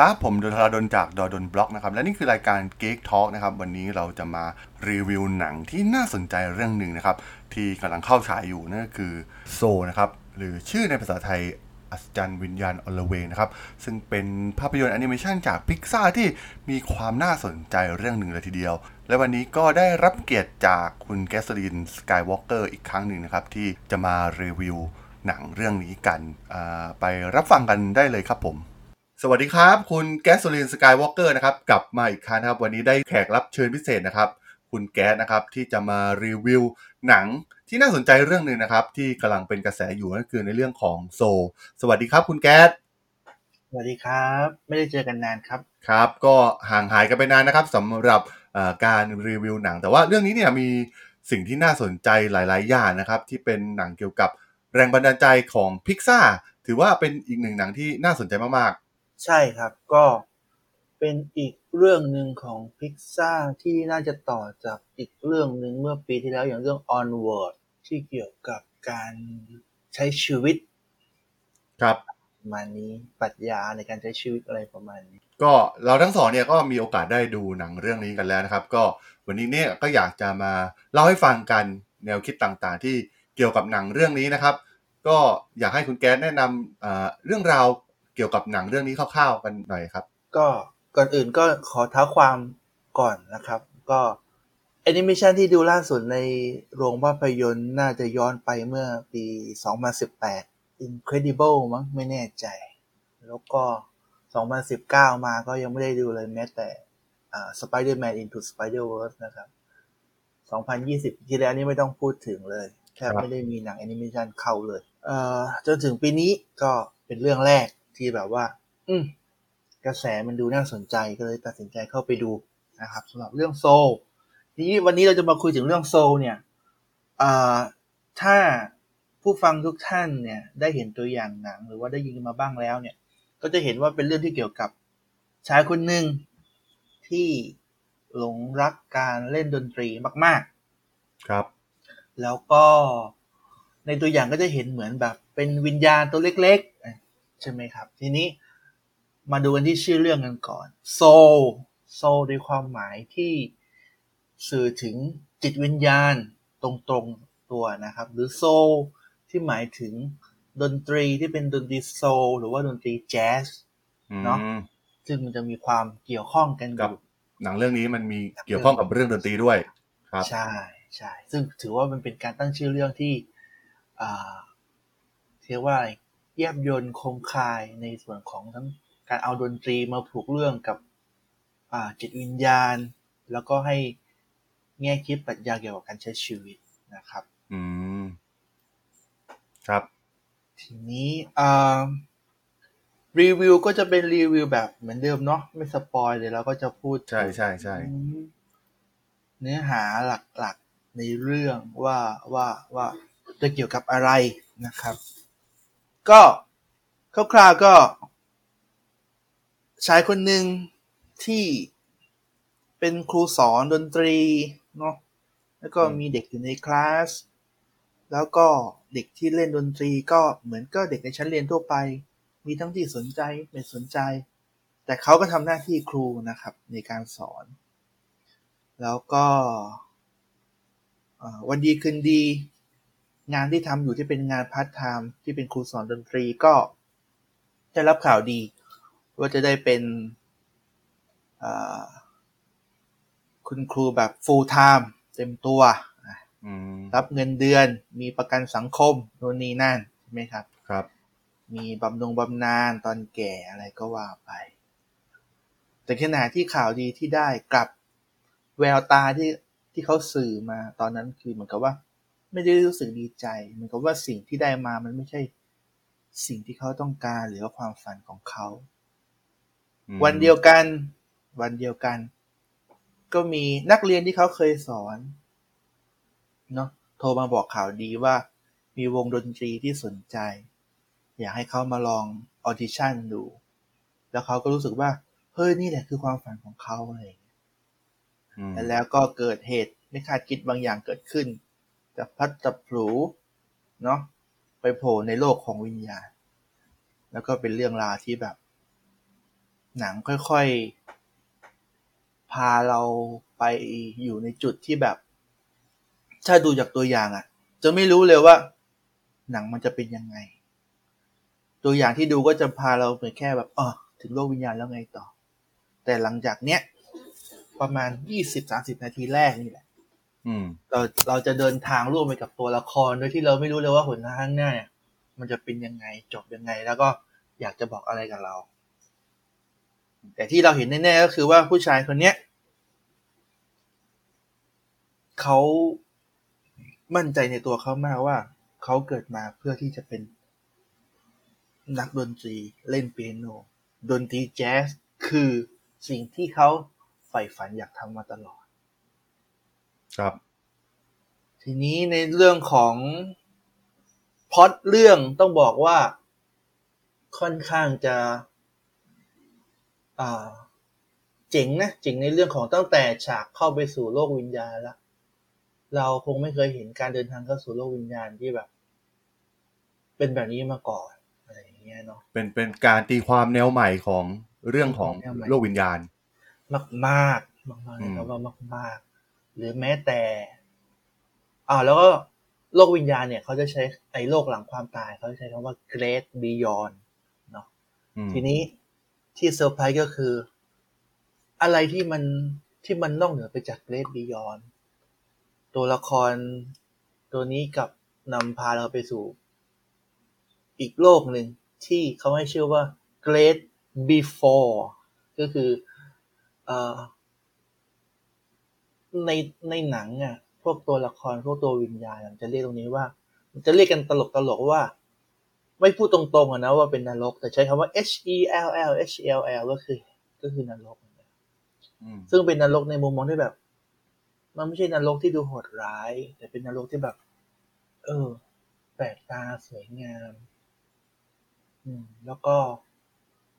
ครับ ผมดนทราดนจากดอดนบล็อกนะครับ และนี่คือรายการ Geek Talk นะครับ วันนี้เราจะมารีวิวหนังที่น่าสนใจเรื่องหนึ่งนะครับ ที่กำลังเข้าฉายอยู่นั่นก็คือโซนะครับ หรือชื่อในภาษาไทยอัศจรรย์วิญญาณอลเวงนะครับ ซึ่งเป็นภาพยนตร์แอนิเมชันจากพิกซาที่มีความน่าสนใจเรื่องหนึ่งเลยทีเดียว และวันนี้ก็ได้รับเกียรติจากคุณแกสลินสกายวอล์กเกอร์อีกครั้งหนึ่งนะครับที่จะมารีวิวหนังเรื่องนี้กันไปรับฟังกันได้เลยครับผม สวัสดีครับ คุณแก๊สโซลินสกายวอล์กเกอร์นะครับกลับมาอีกครั้งนะครับ วันนี้ได้แขกรับเชิญพิเศษนะครับ คุณแก๊สนะครับที่จะมารีวิวหนังที่น่าสนใจเรื่องหนึ่งนะครับ ที่กำลังเป็นกระแสอยู่นั่นคือในเรื่องของโซ สวัสดีครับ คุณแก๊สสวัสดีครับ ไม่ได้เจอกันนานครับครับ ก็ห่างหายกันไปนานนะครับสำหรับเอ่อการรีวิวหนัง แต่ว่าเรื่องนี้เนี่ยมีสิ่งที่น่าสนใจหลาย ๆ อย่างนะครับ ที่เป็นหนังเกี่ยวกับแรงบันดาลใจของพิกซ่าถือว่าเป็นอีกหนึ่งหนังที่น่าสนใจมาก ใช่ครับ ก็เป็นอีกเรื่องหนึ่งของพิกซ่าที่น่าจะต่อจากอีกเรื่องหนึ่งเมื่อปีที่แล้วอย่างเรื่อง Onward ที่เกี่ยวกับการใช้ชีวิตๆครับประมาณนี้ปรัชญาในการใช้ชีวิตอะไรประมาณนี้ ก็เราทั้งสองเนี่ยก็มีโอกาสได้ดูหนังเรื่องนี้กันแล้วนะครับ ก็วันนี้เนี่ยก็อยากจะมาเล่าให้ฟังกันแนวคิดต่างๆ ที่เกี่ยวกับหนังเรื่องนี้นะครับ ก็อยากให้คุณแก๊สแนะนำเอ่อเรื่องราว เกี่ยวกับหนังเรื่องนี้คร่าวๆกันหน่อยครับ ก็ก่อนอื่นก็ขอเท้าความก่อนนะครับ ก็แอนิเมชันที่ดูล่าสุดในโรงภาพยนตร์น่าจะย้อนไปเมื่อปี 2018 Incredible มั้งไม่แน่ใจ แล้วก็ 2019 มาก็ยังไม่ได้ดูเลยแม้แต่ Spider-Man Into Spider-Verse นะครับ 2020 ที่แล้วนี่ไม่ต้องพูดถึงเลยแทบไม่ได้มีหนังแอนิเมชันเข้าเลย เอ่อจนถึงปีนี้ก็เป็นเรื่องแรก ที่แบบว่า อืมกระแสมันดูน่าสนใจก็เลยตัดสินใจเข้าไปดูนะครับสำหรับเรื่องโซลทีนี้วันนี้เราจะมาคุยถึงเรื่องโซลเนี่ยอ่าถ้าผู้ฟังทุกท่านเนี่ย ได้เห็นตัวอย่างหนัง หรือว่าได้ยินมาบ้างแล้วเนี่ย ก็จะเห็นว่าเป็นเรื่องที่เกี่ยวกับชายคนหนึ่งที่หลงรักการเล่นดนตรีมาก ๆ ครับ แล้วก็ในตัวอย่างก็จะเห็นเหมือนแบบ เป็นวิญญาณตัวเล็กๆอะ ใช่ไหมครับ ทีนี้มาดูกันที่ชื่อเรื่องกันก่อน โซลโซลในความหมายที่สื่อถึงจิตวิญญาณตรงๆตัวนะครับ หรือโซลที่หมายถึงดนตรีที่เป็นดนตรีโซลหรือว่าดนตรีแจ๊สอืมเนาะซึ่งมันจะมีความเกี่ยวข้องกันอกับยู่หนังเรื่องนี้มันมีเกี่ยวข้องกับเรื่องดนตรีด้วย ครับ ใช่ใช่ซึ่งถือว่ามันเป็นการตั้งชื่อเรื่องที่อ่าเรียกว่า อะไรแยบยนต์คมคาย ในส่วนของทั้งการเอาดนตรีมาผูกเรื่องกับอ่าจิตวิญญาณ แล้วก็ให้แง่คิดปรัชญาเกี่ยวกับการใช้ชีวิตนะครับ อืม ครับ ทีนี้อ่ารีวิวก็จะเป็นรีวิวแบบเหมือนเดิมเนาะไม่สปอยเลยเราก็จะพูด ใช่ใช่ใช่ถึงเนื้อหาหลักๆในเรื่องว่าว่าว่าจะเกี่ยวกับอะไรนะครับ ก็คร่าวๆก็ ชายคนหนึ่งที่เป็นครูสอนดนตรีเนาะแล้วก็มีเด็กอยู่ในคลาส แล้วก็เด็กที่เล่นดนตรีก็เหมือนก็เด็กในชั้นเรียนทั่วไป มีทั้งที่สนใจไม่สนใจ แต่เขาก็ทำหน้าที่ครูนะครับในการสอน แล้วก็เอ่อวันดีคืนดี งานที่ทำอยู่ที่เป็นงานพาร์ทไทม์ที่เป็นครูสอนดนตรีก็ได้รับข่าวดี ว่าจะได้เป็นเอ่อคุณครูแบบ full time เต็มตัวอืมรับเงินเดือนมีประกันสังคมโน่นนี่นั่น ใช่ไหมครับ ครับ มีบำนงบำนาญตอนแก่อะไรก็ว่าไป แต่ขณะที่ข่าวดีที่ได้กลับแววตาที่ที่เขาสื่อมาตอนนั้นคือเหมือนกับว่า ไม่ได้รู้สึกดีใจเหมือนกับว่าสิ่งที่ได้มามันไม่ใช่สิ่งที่เขาต้องการหรือว่าความฝันของเขาอืมวันเดียวกัน วันเดียวกัน ก็มีนักเรียนที่เขาเคยสอนเนาะโทรมาบอกข่าวดีว่า มีวงดนตรีที่สนใจ อยากให้เขามาลองออดิชั่นดู แล้วเขาก็รู้สึกว่า เฮ้ย นี่แหละคือความฝันของเขาอะไรอย่างเงี้ยอืมแล้วก็เกิดเหตุไม่คาดคิดบางอย่างเกิดขึ้น จับพัดจับผลูเนาะไปโผล่ในโลกของวิญญาณ แล้วก็เป็นเรื่องราวที่แบบ หนังค่อยๆ พาเราไปอยู่ในจุดที่แบบ ถ้าดูจากตัวอย่างอะ่ะ จะไม่รู้เลยว่า หนังมันจะเป็นยังไง ตัวอย่างที่ดูก็จะพาเราไปแค่แบบอ๋อถึงโลกวิญญาณแล้วไงต่อ แต่หลังจากเนี้ยประมาณยี่สิบสาสิบนาทีแรกนี่แหละ เราเราจะเดินทางร่วมไปกับตัวละครโดยที่เราไม่รู้เลยว่าหนทางข้างหน้าเนี่ย มันจะเป็นยังไงจบยังไง แล้วก็อยากจะบอกอะไรกับเรา แต่ที่เราเห็นแน่ๆก็คือว่าผู้ชายคนเนี้ยเขามั่นใจในตัวเขามากว่าเขาเกิดมาเพื่อที่จะเป็นนักดนตรีเล่นเปียโน ดนตรีแจ๊สคือสิ่งที่เขาใฝ่ฝันอยากทำมาตลอด ครับ ทีนี้ในเรื่องของพล็อตเรื่องต้องบอกว่าค่อนข้างจะอ่าเจ๋งนะเจ๋งในเรื่องของตั้งแต่ฉากเข้าไปสู่โลกวิญญาณละเราคงไม่เคยเห็นการเดินทางเข้าสู่โลกวิญญาณที่แบบ เป็นแบบนี้มาก่อนอะไรอย่างเงี้ยเนาะเป็นเป็นการตีความแนวใหม่ของเรื่องของแนวใหม่โลกวิญญาณ มากมากมากมากๆเลยครับว่ามากมากๆ หรือแม้แต่อ่าแล้วก็โลกวิญญาณเนี่ยเขาจะใช้ไอ้โลกหลังความตายเขาจะใช้คำว่า great beyond เนาะอืมทีนี้ที่เซอร์ไพรส์ก็คือ อะไรที่มันที่มันนอกเหนือไปจาก great beyond ตัวละครตัวนี้กับนำพาเราไปสู่ อีกโลกหนึ่งที่เขาให้ชื่อว่า great before ก็คือเอ่อ ในในหนังอะพวกตัวละครพวกตัววิญญาณมันจะเรียกตรงนี้ว่า มันจะเรียกกันตลกตลกๆว่า ไม่พูดตรงๆอะนะว่าเป็นนรก แต่ใช้คำว่า H E L L H E L L ก็คือ ก็คือนรกอืมซึ่งเป็นนรกในมุมมองที่แบบ มันไม่ใช่นรกที่ดูโหดร้าย แต่เป็นนรกที่แบบ เออแปลกตาสวยงาม อืม แล้วก็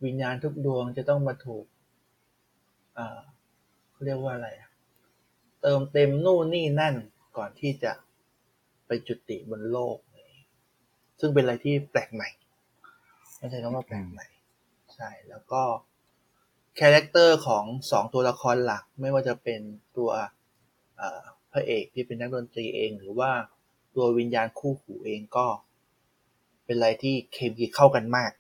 วิญญาณทุกดวงจะต้องมาถูก อ่าเขาเรียกว่าอะไรอะ เติมเต็มนู่นนี่นั่นก่อนที่จะไปจุติบนโลกเลยซึ่งเป็นอะไรที่แปลกใหม่ไม่ใช่คำว่าแปลกใหม่ ใช่ แล้วก็ character ของสองตัวละครหลัก ไม่ว่าจะเป็นตัวเอ่อพระเอกที่เป็นนักดนตรีเอง หรือว่าตัววิญญาณคู่หูเองก็ เป็นอะไรที่เคมีเข้ากันมาก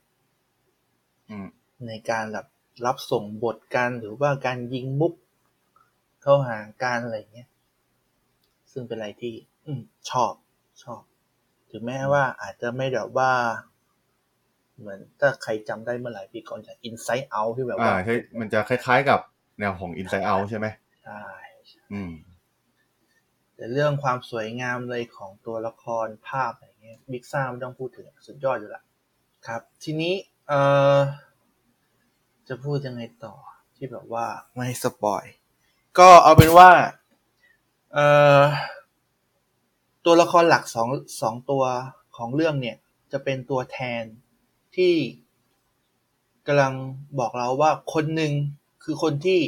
อืมในการแบบรับส่งบทกันหรือว่าการยิงมุก เข้าหาการอะไรอย่างเงี้ย ซึ่งเป็นอะไรที่ อืมชอบชอบ ถึงแม้ว่าอาจจะไม่แบบว่า เหมือนถ้าใครจำได้เมื่อหลายปีก่อนจาก Inside Out ที่แบบอ่าว่าใช่มันจะคล้ายๆกับแนวของ Inside Out ใช่ไหมใช่อืมแต่เรื่องความสวยงามเลยของตัวละครภาพอะไรเงี้ยบิ๊กซ่าไม่ต้องพูดถึงสุดยอดอยู่ละครับ ทีนี้เอ่อจะพูดยังไงต่อที่แบบว่าไม่ให้สปอย ก็เอาเป็นว่าเอ่อตัวละครหลักสองสองตัวของเรื่องเนี่ย จะเป็นตัวแทนที่กำลังบอกเราว่าคนหนึ่งคือคนที่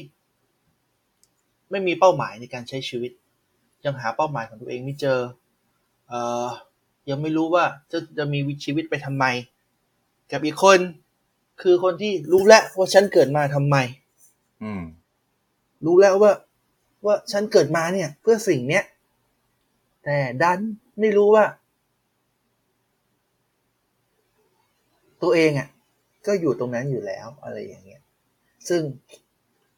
ไม่มีเป้าหมายในการใช้ชีวิต ยังหาเป้าหมายของตัวเองไม่เจอเอ่อยังไม่รู้ว่าจะจะมีชีวิตไปทำไม กับอีกคนคือคนที่รู้แล้วว่าฉันเกิดมาทำไม อืม รู้แล้วว่า ว่าฉันเกิดมาเนี่ย เพื่อสิ่งเนี้ย แต่ดันไม่รู้ว่า ตัวเองอะ ก็อยู่ตรงนั้นอยู่แล้วอะไรอย่างเงี้ย ซึ่ง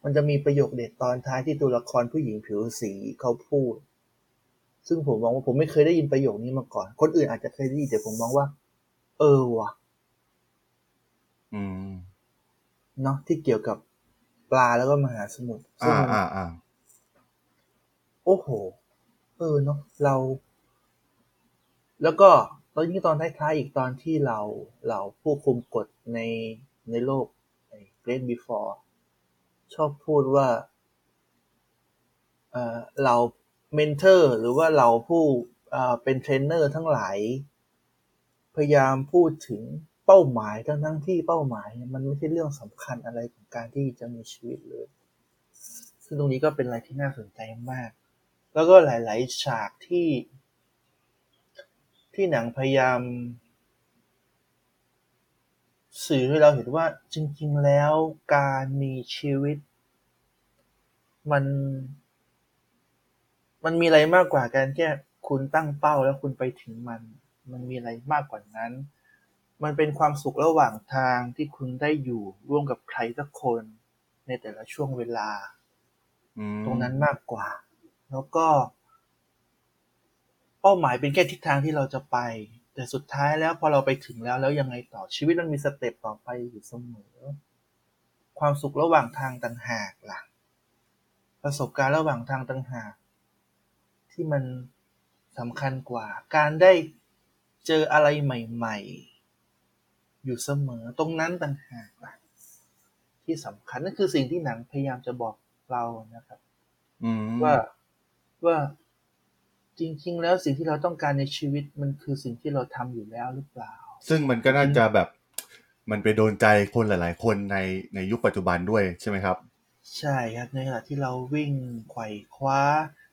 มันจะมีประโยคเด็ดตอนท้ายที่ตัวละครผู้หญิงผิวสีเขาพูด ซึ่งผมมองว่าผมไม่เคยได้ยินประโยคนี้มาก่อน คนอื่นอาจจะเคยได้ยินแต่ผมมองว่า เออว่ะอืมเนาะที่เกี่ยวกับ ปลาแล้วก็มหาสมุทรซึ่งอ่ามันอ่าอ่าโอ้โห เออเนาะเรา แล้วก็ตอนนี้ตอนท้ายๆอีกตอนที่เหล่าเหล่าผู้คุมกฎในในโลกไอ้ Great Before ชอบพูดว่าเอ่อเหล่า mentor หรือว่าเหล่าผู้เอ่อเป็นเทรนเนอร์ทั้งหลาย พยายามพูดถึง เป้าหมายทั้งทั้งที่เป้าหมายเนี่ยมันไม่ใช่เรื่องสำคัญอะไรของการที่จะมีชีวิตเลย ซึ่งตรงนี้ก็เป็นอะไรที่น่าสนใจมาก แล้วก็หลาย ๆ ฉากที่ ที่หนังพยายาม สื่อให้เราเห็นว่าจริง ๆ แล้วการมีชีวิต มัน มันมีอะไรมากกว่าการแค่คุณตั้งเป้าแล้วคุณไปถึงมัน มันมีอะไรมากกว่านั้น มันเป็นความสุขระหว่างทางที่คุณได้อยู่ร่วมกับใครสักคนในแต่ละช่วงเวลาอืมตรงนั้นมากกว่า แล้วก็ เป้าหมายเป็นแค่ทิศทางที่เราจะไป แต่สุดท้ายแล้วพอเราไปถึงแล้วแล้วยังไงต่อชีวิตมันมีสเต็ปต่อไปอยู่เสมอ ความสุขระหว่างทางต่างหากล่ะ ประสบการณ์ระหว่างทางต่างหาก ที่มันสำคัญกว่า การได้เจออะไรใหม่ ๆ อยู่เสมอตรงนั้นต่างหากล่ะที่สำคัญนั่นคือสิ่งที่หนังพยายามจะบอกเรานะครับอืมว่าว่าจริง ๆ แล้วสิ่งที่เราต้องการในชีวิตมันคือสิ่งที่เราทำอยู่แล้วหรือเปล่า ซึ่งมันก็น่าจะแบบมันไปโดนใจคนหลาย ๆ คนในในยุคปัจจุบันด้วยใช่ไหมครับ ใช่ครับในขณะที่เราวิ่งไขว่คว้า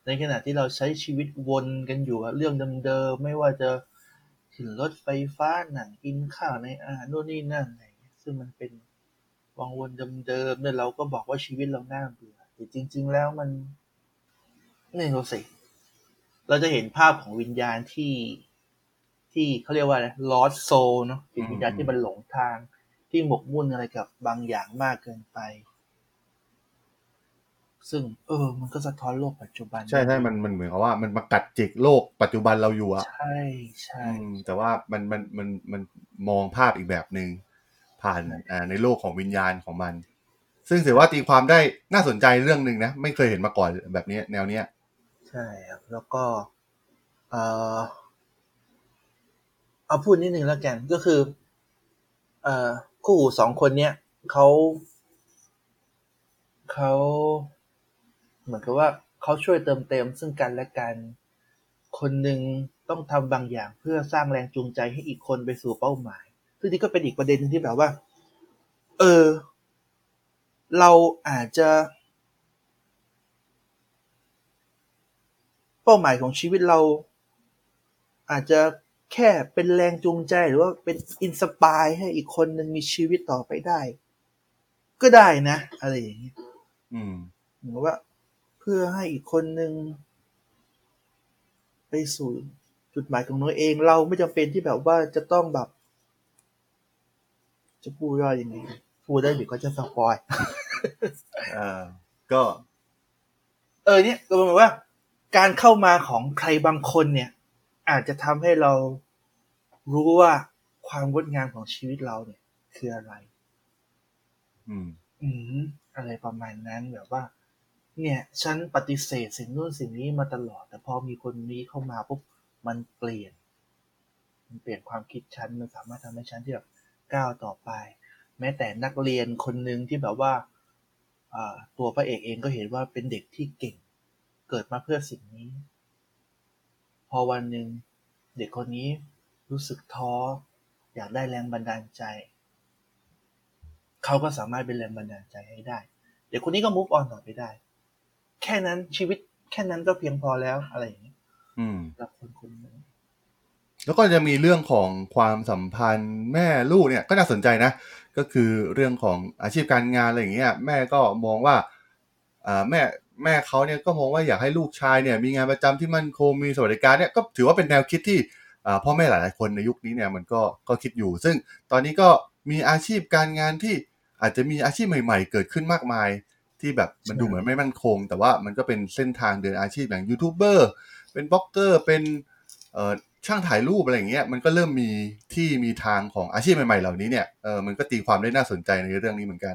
ในขณะที่เราใช้ชีวิตวนกันอยู่กับเรื่องเดิมๆไม่ว่าจะ ขึ้นรถไฟฟ้าหนังกินข้าวในอาหารโน่นนี่นั่น อะไรอย่างเงี้ย ซึ่งมันเป็นวังวนเดิมๆเนี่ยเราก็บอกว่าชีวิตเราน่าเบื่อ แต่จริง ๆ แล้วมันไม่รู้สิเราจะเห็นภาพของวิญญาณที่ที่เขาเรียกว่าอะไร lost soul เนาะจิตวิญญาณที่มันหลงทางที่หมกมุ่นอะไรกับบางอย่างมากเกินไป ซึ่งเออ มันก็สะท้อนโลกปัจจุบัน ใช่ใช่มันมันเหมือนกับว่ามันมากัดจิกโลกปัจจุบันเราอยู่อะใช่ใช่อืมแต่ว่ามันมันมันมันมองภาพอีกแบบหนึ่งผ่านอ่าในโลกของวิญญาณของมัน ซึ่งถือว่าตีความได้น่าสนใจเรื่องหนึ่งนะ ไม่เคยเห็นมาก่อนแบบนี้แนวเนี้ย ใช่ครับ แล้วก็เออเอาพูดนิดนึงแล้วกันก็คือ เอ่อคู่หูสองคนเนี้ยเขาเขา เหมือนกับว่าเขาช่วยเติมเต็มซึ่งกันและกัน คนหนึ่งต้องทำบางอย่างเพื่อสร้างแรงจูงใจให้อีกคนไปสู่เป้าหมาย ซึ่งนี่ก็เป็นอีกประเด็นหนึงที่แบบว่า เออ เราอาจจะ เป้าหมายของชีวิตเรา อาจจะแค่เป็นแรงจูงใจหรือว่าเป็นอินสปายให้อีกคนหนึ่งมีชีวิตต่อไปได้ ก็ได้นะ อะไรอย่างเงี้ยอืมเหมือนกับว่าเพื่อให้อีกคนหนึ่งไปสู่จุดหมายของตัวเอง เราไม่จำเป็นที่แบบว่าจะต้องแบบ จะพูดว่ายังไงพูดได้เดี๋ยวก็จะสปอยเออก็ เออ เนี่ยก็หมายว่า การเข้ามาของใครบางคนเนี่ย อาจจะทำให้เรารู้ว่าความงดงามของชีวิตเราเนี่ย คืออะไร อืม อืม อะไรประมาณนั้นแบบว่า เนี่ยฉันปฏิเสธสิ่งนู้นสิ่งนี้มาตลอด แต่พอมีคนนี้เข้ามาปุ๊บมันเปลี่ยน มันเปลี่ยนความคิดฉันมันสามารถทำให้ฉันที่แบบก้าวต่อไป แม้แต่นักเรียนคนหนึ่งที่แบบว่าตัวพระเอกเองก็เห็นว่าเป็นเด็กที่เก่ง เกิดมาเพื่อสิ่งนี้ พอวันหนึ่งเด็กคนนี้รู้สึกท้อ อยากได้แรงบันดาลใจ เขาก็สามารถเป็นแรงบันดาลใจให้ได้ เด็กคนนี้ก็ move on ต่อไปได้ แค่นั้นชีวิตแค่นั้นก็เพียงพอแล้วอะไรอย่างนี้อืมกับคนคนหนึงแล้วก็จะมีเรื่องของความสัมพันธ์แม่ลูกเนี่ยก็น่าสนใจนะ ก็คือเรื่องของอาชีพการงานอะไรอย่างเงี้ยแม่ก็มองว่าอ่าแม่แม่เขาเนี่ยก็มองว่าอยากให้ลูกชายเนี่ยมีงานประจำที่มั่นคงมีสวัสดิการเนี่ยก็ถือว่าเป็นแนวคิดที่อ่าพ่อแม่หลายๆคนในยุคนี้เนี่ยมันก็ก็คิดอยู่ ซึ่งตอนนี้ก็มีอาชีพการงานที่อาจจะมีอาชีพใหม่ ๆ เกิดขึ้นมากมาย ที่แบบมันดูเหมือนไม่มั่นคง แต่ว่ามันก็เป็นเส้นทางเดินอาชีพอย่างยูทูบเบอร์เป็นบล็อกเกอร์เป็นเอ่อช่างถ่ายรูปอะไรอย่างเงี้ยมันก็เริ่มมีที่มีทางของอาชีพใหม่ๆเหล่านี้เนี่ยเออมันก็ตีความได้น่าสนใจในเรื่องนี้เหมือนกัน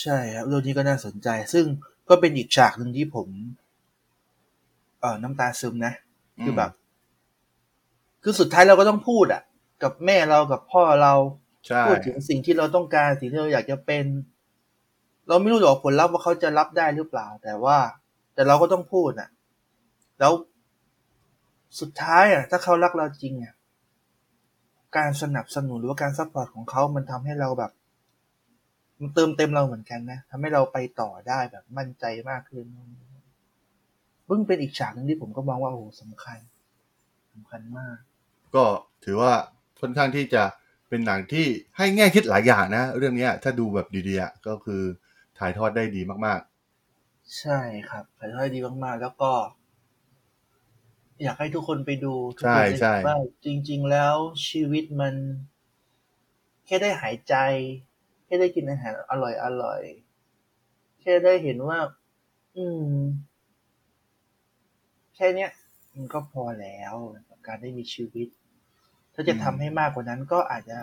ใช่ครับเรื่องนี้ก็น่าสนใจ ซึ่งก็เป็นอีกฉากหนึ่งที่ผม เอ่อน้ำตาซึมนะอืมคือแบบ คือสุดท้ายเราก็ต้องพูดอะ กับแม่เรากับพ่อเราใช่พูดถึงสิ่งที่เราต้องการสิ่งที่เราอยากจะเป็น เราไม่รู้หรอกผลลัพธ์ว่าเขาจะรับได้หรือเปล่า แต่ว่า แต่เราก็ต้องพูดน่ะ แล้วสุดท้ายอะ ถ้าเขารักเราจริงอะการสนับสนุนหรือว่าการ support ของเขามันทำให้เราแบบ มันเติมเต็มเราเหมือนกันนะทำให้เราไปต่อได้แบบมั่นใจมากขึ้นซึ่งเป็นอีกฉากหนึ่งที่ผมก็มองว่าโอ้โหสำคัญสำคัญมาก ก็ถือว่าค่อนข้างที่จะเป็นหนังที่ให้แง่คิดหลายอย่างนะ เรื่องนี้ถ้าดูแบบดีๆก็คือ ถ่ายทอดได้ดีมากใช่ครับ ถ่ายทอดได้ดีมากๆ แล้วก็ อยากให้ทุกคนไปดูทุกใช่คนได้ใช่เห็นว่าจริง ๆ แล้วชีวิตมัน แค่ได้หายใจ แค่ได้กินอาหารอร่อยอร่อยแค่ได้เห็นว่า อืม แค่เนี้ยมันก็พอแล้วกับการได้มีชีวิต ถ้าจะทำให้มากกว่านั้นก็อาจจะ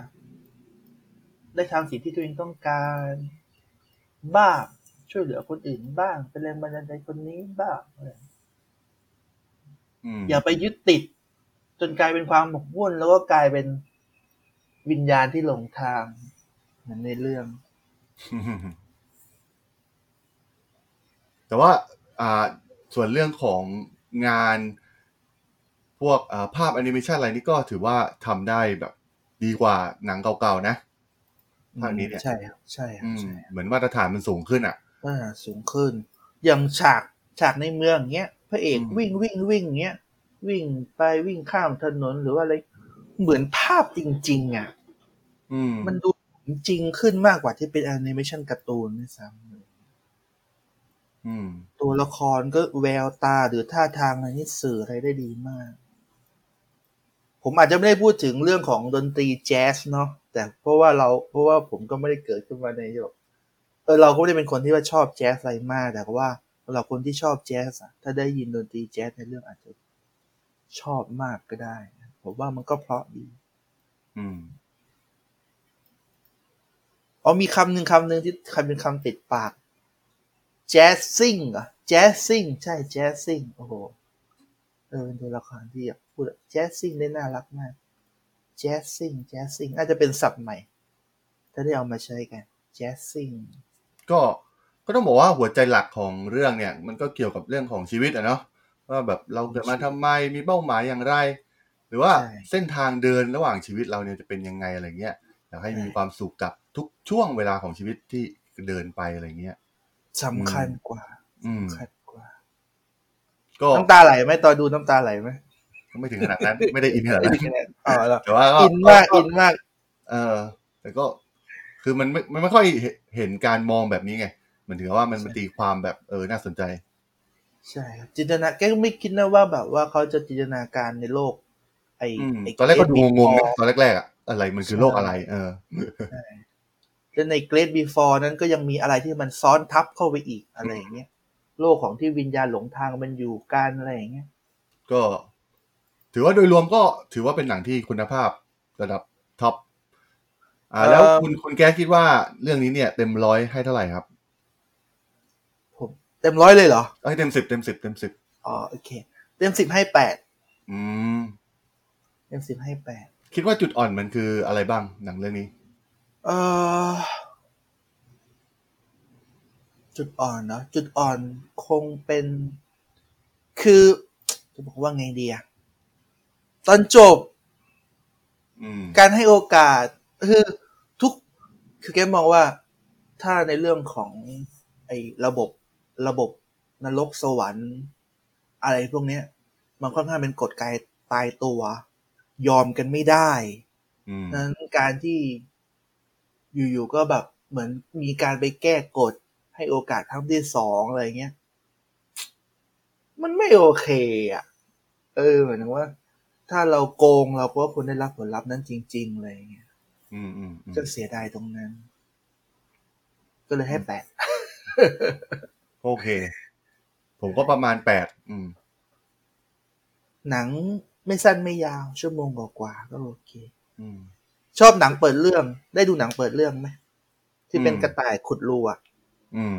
ได้ทำสิ่งที่ตัวเองต้องการ บ้าง ช่วยเหลือคนอื่นบ้าง เป็นแรงบันดาลใจคนนี้บ้างอะไรๆอืมอย่าไปยึดติด จนกลายเป็นความหมกมุ่นแล้วก็กลายเป็นวิญญาณที่หลงทางเหมือนในเรื่อง แต่ว่าอ่าส่วนเรื่องของงานพวกอ่าภาพแอนิเมชันอะไรนี่ก็ถือว่าทำได้แบบ ดีกว่าหนังเก่าๆนะ ภาคนี้เนี่ยใช่ครับใช่ครัอืบมใช่เหมือนมาตรฐานมันสูงขึ้นอะอ่าสูงขึ้น อย่างฉากฉากในเมืองเงี้ยพระเอกอืมวิ่งวิ่งวิ่งเงี้ยวิ่งไปวิ่งข้ามถนนหรือว่าอะไรเหมือนภาพจริง ๆ อะอืมมันดูจริงขึ้นมากกว่าที่เป็นแอนิเมชันการ์ตูนด้วยซ้ำอืมตัวละครก็แววตาหรือท่าทางอะไรนี่สื่ออะไรได้ดีมาก ผมอาจจะไม่ได้พูดถึงเรื่องของดนตรีแจ๊สเนาะ แต่เพราะว่าเราเพราะว่าผมก็ไม่ได้เกิดขึ้นมาในแบบเออเราก็ไม่ได้เป็นคนที่ว่าชอบแจ๊สอะไรมาก แต่ว่าสำหรับคนที่ชอบแจ๊สอะถ้าได้ยินดนตรีแจ๊สในเรื่องอาจจะชอบมากก็ได้นะผมว่ามันก็เพราะดี อืมอ๋อมีคำหนึ่งคำหนึ่งที่คำเป็นคำติดปาก jazzing เหรอ jazzing ใช่ jazzing โอ้โหเออเป็นตัวละครที่แบบพูดอะ jazzing ได้น่ารักมาก jazzing jazzing น่าจะเป็นศัพท์ใหม่ ถ้าได้เอามาใช้กัน jazzing ก็ก็ต้องบอกว่าหัวใจหลักของเรื่องเนี่ย มันก็เกี่ยวกับเรื่องของชีวิตอะเนาะว่าแบบเราเกิดมาทำไมมีเป้าหมายอย่างไร หรือว่าใช่เส้นทางเดินระหว่างชีวิตเราเนี่ยจะเป็นยังไงอะไรเงี้ยอยากให้มีความสุขกับทุกช่วงเวลาของชีวิตที่เดินไปอะไรเงี้ยสำคัญกว่าอืมสำคัญกว่า ก็น้ำตาไหลไหมตอนดูน้ำตาไหลไหมก็ ไม่ถึงขนาดนั้นไม่ได้อินขนาดไม่นั้ดีนขนาดอ๋อแล้วแต่ว่าก็อินมากอินมาก เออ แต่ก็คือมันไม่มันไม่ค่อยเห็นเห็นการมองแบบนี้ไงเหมือนถึงว่ามันมันตีความแบบเออน่าสนใจ ใช่ครับจินตนาแกก็ไม่คิดนะว่าแบบว่าเขาจะจินตนาการในโลก ไอ้อืมไอ้ตอนแรกก็ดูงงๆนะ Great ตอนแรกๆอะอะไรมันคือโลกอะไร เออแล้วใน Great Before นั้นก็ยังมีอะไรที่มันซ้อนทับเข้าไปอีกอะไรอย่างเงี้ยโลกของที่วิญญาณหลงทางมันอยู่กันอะไรอย่างเงี้ยก็ ถือว่าโดยรวมก็ถือว่าเป็นหนังที่คุณภาพระดับท็อปอ่า แล้วคุณคุณแก้คิดว่าเรื่องนี้เนี่ย เต็มร้อยให้เท่าไหร่ครับ ผมเต็มร้อยเลยเหรอเอ้ยเต็มสิบเต็มสิบเต็มสิบอ๋อโอเค เต็มสิบให้แปดอืมเต็มสิบให้แปดคิดว่าจุดอ่อนมันคืออะไรบ้างหนังเรื่องนี้ เออจุดอ่อนเนาะจุดอ่อนคงเป็น คือจะบอกว่าไงดีอะ ตอนจบอืมการให้โอกาสคือทุกคือแกมองว่า ถ้าในเรื่องของ ไอ้ระบบระบบนรกสวรรค์ อะไรพวกเนี้ย มันค่อนข้างเป็นกฎกายตายตัว ยอมกันไม่ได้อืมนั้นการที่อยู่ๆก็แบบเหมือนมีการไปแก้กฎให้โอกาสครั้งที่สองอะไรเงี้ย มันไม่โอเค อะ เออเหมือนว่า ถ้าเราโกงเราก็ควรได้รับผลลัพธ์นั้นจริงๆอะไรเงี้ยอืมอืมอืมก็เสียดายตรงนั้น ก็เลยให้แปดโอเค ผมก็ประมาณแปดอืม หนังไม่สั้นไม่ยาว ชั่วโมงกว่าๆก็โอเค อืม ชอบหนังเปิดเรื่อง ได้ดูหนังเปิดเรื่องไหมที่เป็นอืมกระต่ายขุดรูอะ อืม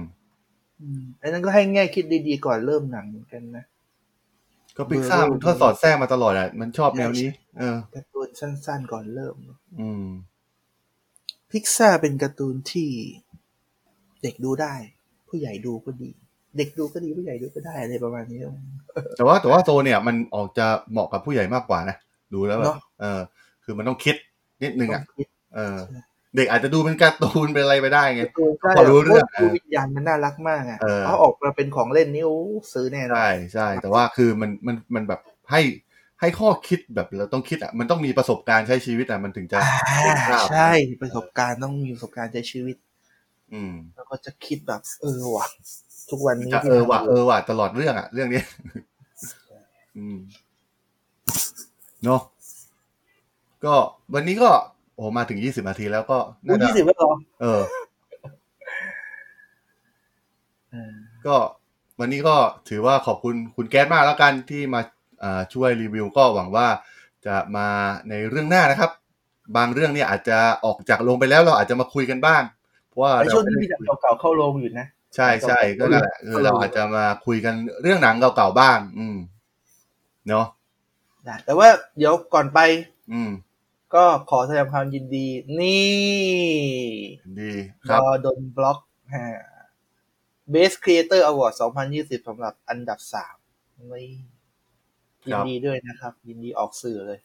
อืมอันนั้นก็ให้แง่คิดดีๆก่อนเริ่มหนังเหมือนกันนะ ก็พิกซ่ามันก็สอดแทรกมาตลอดอะมันชอบแนวนี้ เออการ์ตูนสั้นๆก่อนเริ่ม อืมพิกซ่าเป็นการ์ตูนที่เด็กดูได้ ผู้ใหญ่ดูก็ดี เด็กดูก็ดีผู้ใหญ่ดูก็ได้อะไรประมาณนี้ แต่ว่าแต่ว่าโซเนี่ยมันออกจะเหมาะกับผู้ใหญ่มากกว่านะดูแล้วแบเนบอะเออ คือมันต้องคิดนิดนึงอะต้องคิดเออ เด็กอาจจะดูเป็นการ์ตูนเป็นอะไรไปได้ไงการ์ตูนใช่พอรู้เรื่องพวกวิญญาณมันน่ารักมากอะเออเขาออกมาเป็นของเล่นนี่โอ้ซื้อแน่นอนใช่ใช่แต่ว่าคือมันมันมันแบบให้ให้ข้อคิดแบบเราต้องคิดอะมันต้องมีประสบการณ์ใช้ชีวิตอะมันถึงจะอ่าเห็นภาพใช่ประสบการณ์ต้องมีประสบการณ์ใช้ชีวิต อืม แล้วก็จะคิดแบบเออว่ะทุกวันนี้จะที่เออว่ะทำเออว่ะตลอดเรื่องอะ เรื่องนี้อืมเนาะก็วันนี้ก็ โอ้มาถึงยี่สิบนาทีแล้วก็อู้น่าจะยี่สิบแล้วเหรอเออเออก็วันนี้ก็ถือว่าขอบคุณคุณแก๊สมากแล้วกันที่มาอ่าช่วยรีวิวก็หวังว่าจะมาในเรื่องหน้านะครับ บางเรื่องเนี่ยอาจจะออกจากลงไปแล้วเราอาจจะมาคุยกันบ้าง เพราะว่าไอเราช่วงนี้ไม่มีได้แต่เก่าๆเข้าโรงอยู่นะ ใช่ใช่ก็นั่นแหละคือเราอาจจะมาคุยกันเรื่องหนังเก่าๆบ้าง อืมเนาะนะแต่ว่าเดี๋ยวก่อนไป อืม ก็ขอแสดงความยินดี นี่ดีคดรับอดนบล็อกฮะ Best Creator Award 2020สำหรับอันดับสามนี่ยินดีด้วยนะครับ ยินดีออกสื่อเลย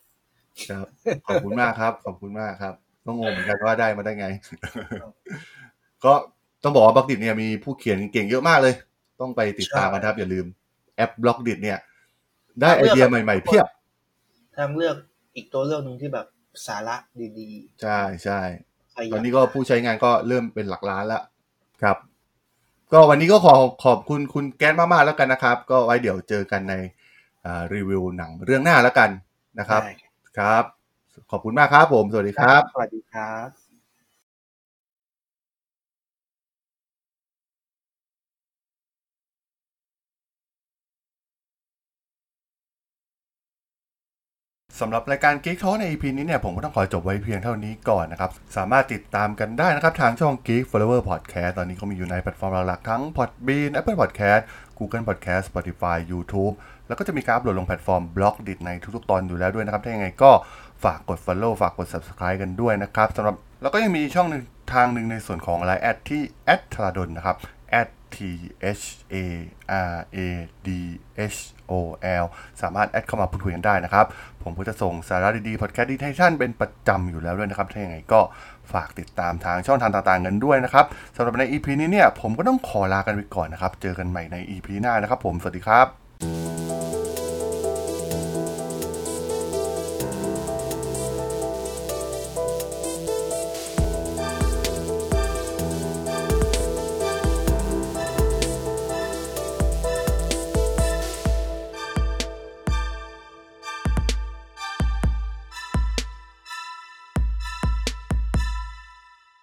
ครับ ขอบคุณมากครับ ขอบคุณมากครับก็งงเหมือนกันว่าได้มาได้ไง ก็ต้องบอกว่า Blockdit เนี่ยมีผู้เขียนเก่งเยอะมากเลย ต้องไปติดตามกันครับ อย่าลืมแอป Blockdit เนี่ย ได้ไอเดียใหม่ๆเพียบทางเลือกอีกตัวเลือกหนึ่งที่แบบ สาระดีใช่ใช่ๆใครยาตอนนี้ก็ผู้ใช้งานก็เริ่มเป็นหลักล้านแล้วครับ ก็วันนี้ก็ขอขอบคุณคุณแก๊สมากๆแล้วกันนะครับ ก็ไว้เดี๋ยวเจอกันในอ่ารีวิวหนังเรื่องหน้าแล้วกันนะครับได้ครับ ขอบคุณมากครับผม สวัสดีครับ สวัสดีครับ สำหรับรายการ Geek Talk ใน EP นี้เนี่ยผมก็ต้องขอจบไว้เพียงเท่านี้ก่อนนะครับ สามารถติดตามกันได้นะครับ ทางช่อง Geek Flower Podcast ตอนนี้เขามีอยู่ในแพลตฟอร์มหลักๆทั้ง Podbean Apple Podcast Google Podcast Spotify YouTube แล้วก็จะมีการอัปโหลดลงแพลตฟอร์ม b l o g d i t ในทุกๆ ตอนอยู่แล้วด้วยนะครับ ถ้ายังไงก็ฝากกด Follow ฝากกด Subscribe กันด้วยนะครับสำหรับแล้วก็ยังมีช่องทางหนึ่งในส่วนของ Line แอดที่ t h a r a d o n นะครับ t h a r a d h o l สามารถแอดเข้ามาพูดคุยกันได้นะครับ ผมก็จะส่งสาระดีๆพอดแคสต์ดีให้ท่านเป็นประจำอยู่แล้วด้วยนะครับ ถ้าอย่างไรก็ฝากติดตามทางช่องทางต่างๆกันด้วยนะครับสำหรับใน EP นี้เนี่ยผมก็ต้องขอลากันไปก่อนนะครับ เจอกันใหม่ใน EP หน้านะครับ ผมสวัสดีครับ